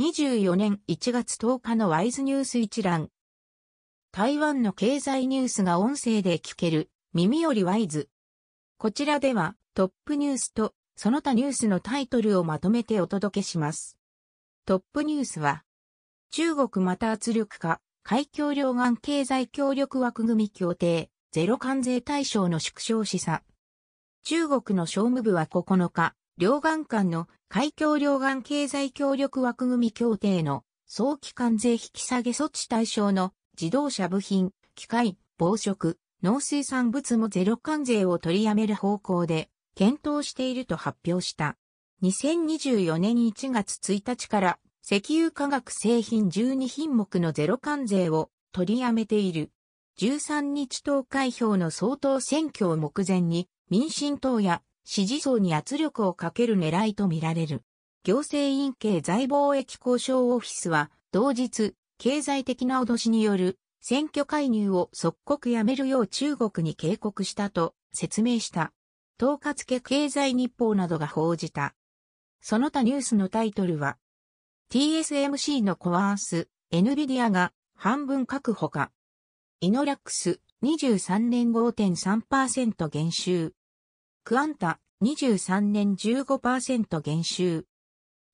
24年1月10日のワイズニュース一覧。台湾の経済ニュースが音声で聞ける耳よりワイズ。こちらではトップニュースとその他ニュースのタイトルをまとめてお届けします。トップニュースは中国また圧力化海峡両岸経済協力枠組協定ゼロ関税対象の縮小示唆。中国の商務部は9日、両岸間の海峡両岸経済協力枠組み協定の早期関税引き下げ措置対象の自動車部品、機械、防食、農水産物もゼロ関税を取りやめる方向で検討していると発表した。2024年1月1日から石油化学製品12品目のゼロ関税を取りやめている。13日投開票の総統選挙を目前に民進党や支持層に圧力をかける狙いとみられる。行政院系在貿易交渉オフィスは同日、経済的な脅しによる選挙介入を即刻やめるよう中国に警告したと説明した。統括付経済日報などが報じた。その他ニュースのタイトルは、TSMC のコアース、NVIDIA が半分確保か。イノラックス23年5.3%減収。クアンタ23年15%減収。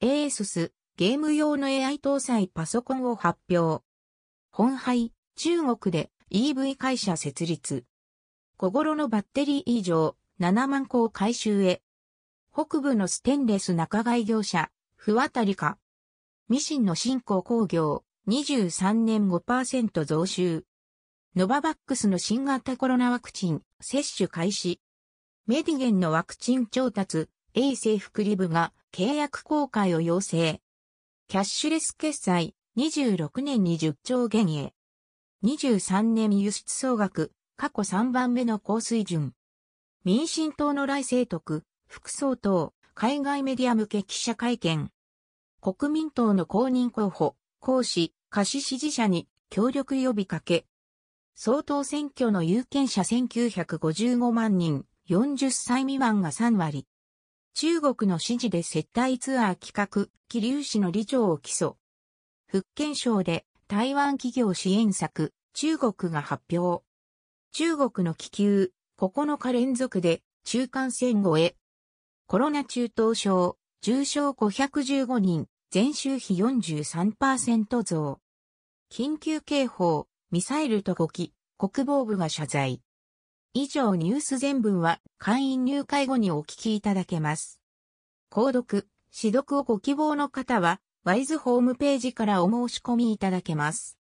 エーススゲーム用の AI 搭載パソコンを発表。本廃中国で EV 会社設立。小頃のバッテリー以上7万個を回収へ。北部のステンレス仲買業者、ふわたりか。ミシンの新興工業23年5%増収。ノババックスの新型コロナワクチン接種開始。メディゲンのワクチン調達、A 政府クリブが契約公開を要請。キャッシュレス決済、26年に10兆元へ。23年輸出総額、過去3番目の高水準。民進党の来清徳、副総統、海外メディア向け記者会見。国民党の公認候補、講師、貸し支持者に協力呼びかけ。総統選挙の有権者1955万人、40歳未満が3割。中国の指示で接待ツアー企画、気流市の理長を起訴。福建省で台湾企業支援策、中国が発表。中国の気球、9日連続で中間線越え。コロナ中等症、重症515人、前週比43%増。緊急警報、ミサイルと5機、国防部が謝罪。以上ニュース全文は会員入会後にお聞きいただけます。購読、指読をご希望の方は、ワイズホームページからお申し込みいただけます。